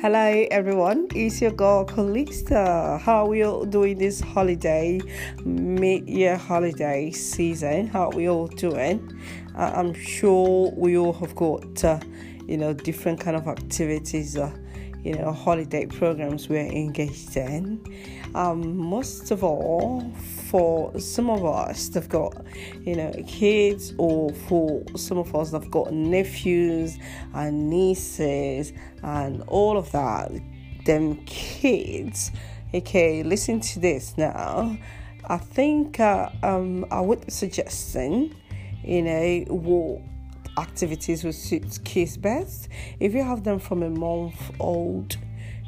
Hello everyone, it's your girl Calista. How are we all doing this holiday, mid-year holiday season? How are we all doing? Uh, I'm sure we all have got, uh, you know, different kind of activities, uh, you know, holiday programs we're engaged in. Um, most of all, for some of us that've got, you know, kids, or for some of us that've got nephews and nieces and all of that, them kids. Okay, listen to this now. I think uh, um, I would be suggesting, you know, what activities will suit kids best. If you have them from a month old,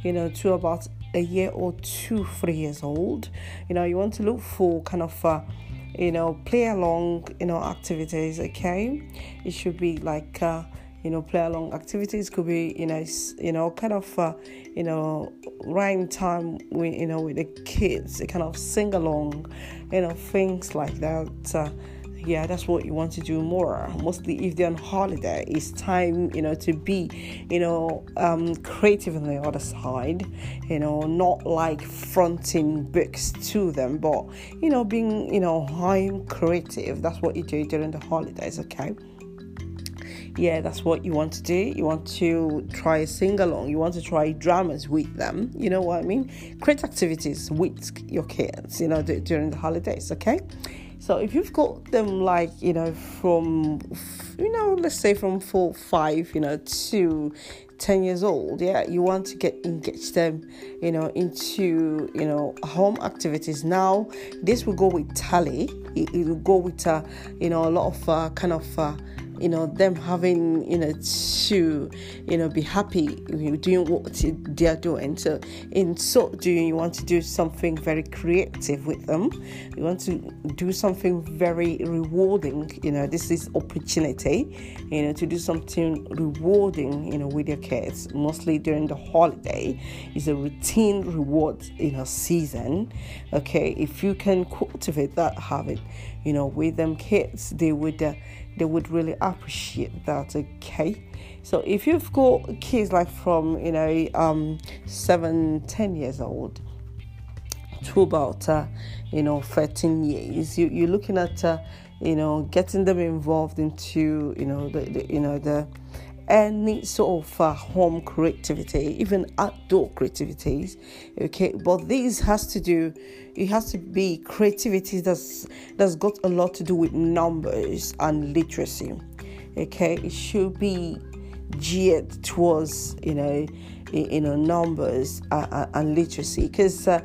you know, to about a year or two, three years old, you know, you want to look for kind of, uh, you know, play along, you know, activities. Okay, it should be like. Uh, you know, play along activities could be, you know, you know, kind of, uh, you know, rhyme time with, you know, with the kids, kind of sing along, you know, things like that. Uh, yeah that's what you want to do more mostly if they're on holiday it's time you know to be you know um, creative on the other side you know not like fronting books to them but you know being you know i'm creative that's what you do during the holidays okay yeah, that's what you want to do. You want to try sing along. You want to try dramas with them. You know what I mean? Create activities with your kids. You know during the holidays. Okay. So if you've got them like you know from you know let's say from four five you know to 10 years old yeah you want to get engage them you know into you know home activities. Now this will go with tally. It, it will go with uh, you know a lot of uh, kind of uh, you know them having you know to you know be happy doing what they are doing. So in so doing you want to do something very creative with them. You want to do something very rewarding you know this is opportunity you know to do something rewarding you know with your kids. Mostly during the holiday is a routine reward you know season. Okay if you can cultivate that habit you know with them kids they would uh, they would really appreciate that okay? So if you've got kids like from you know um seven ten years old to about uh, you know 13 years you, you're looking at uh, you know getting them involved into you know the, the you know the any sort of uh, home creativity, even outdoor creativities. Okay, but this has to do, it has to be creativity that's that's got a lot to do with numbers and literacy. Okay, it should be geared towards you know you know numbers uh, uh and literacy because uh,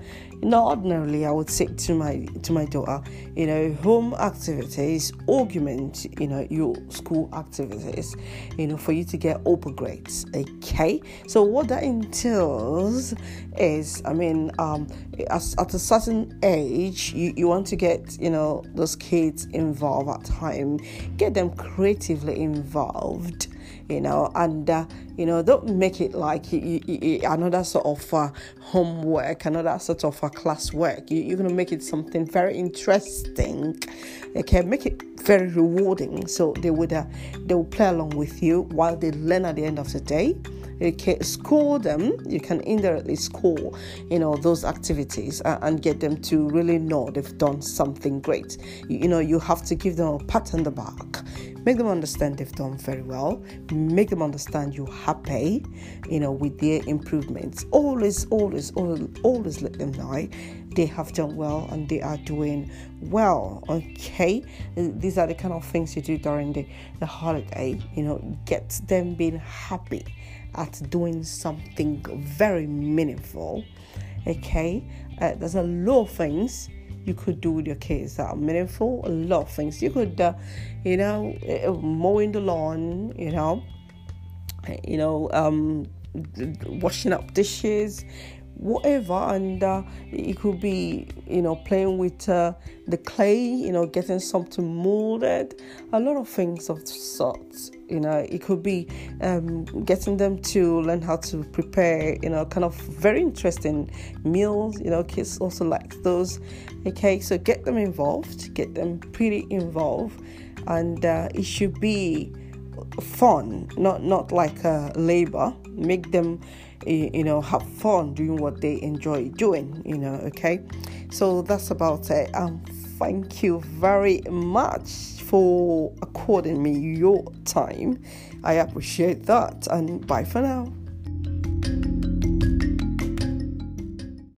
not ordinarily, I would say to my to my daughter, you know, home activities augment, you know, your school activities, you know, for you to get upper grades. Okay, so what that entails is, I mean, um, at a certain age, you, you want to get, you know, those kids involved at time, get them creatively involved you know, and uh, you know, don't make it like another sort of uh, homework, another sort of uh, classwork. You, you're gonna make it something very interesting. Okay, make it very rewarding, so they would uh, they will play along with you while they learn at the end of the day you can score them. You can indirectly score you know those activities uh, and get them to really know they've done something great. You, you know you have to give them a pat on the back. Make them understand they've done very well. Make them understand you're happy you know with their improvements. Always always always, always let them know they have done well and they are doing well okay? These are the kind of things you do during the, the holiday you know get them being happy at doing something very meaningful. Okay, uh, there's a lot of things you could do with your kids that are meaningful. A lot of things you could, uh, you know, uh, mowing the lawn. You know, you know, um, washing up dishes, whatever and uh, it could be you know playing with uh, the clay you know getting something molded a lot of things of sorts you know. It could be um, getting them to learn how to prepare you know kind of very interesting meals you know. Kids also like those okay? So get them involved get them pretty involved and uh, it should be fun, not not like a labor. Make them, you know, have fun doing what they enjoy doing. You know, okay. So that's about it. Um, thank you very much for according me your time. I appreciate that, and bye for now.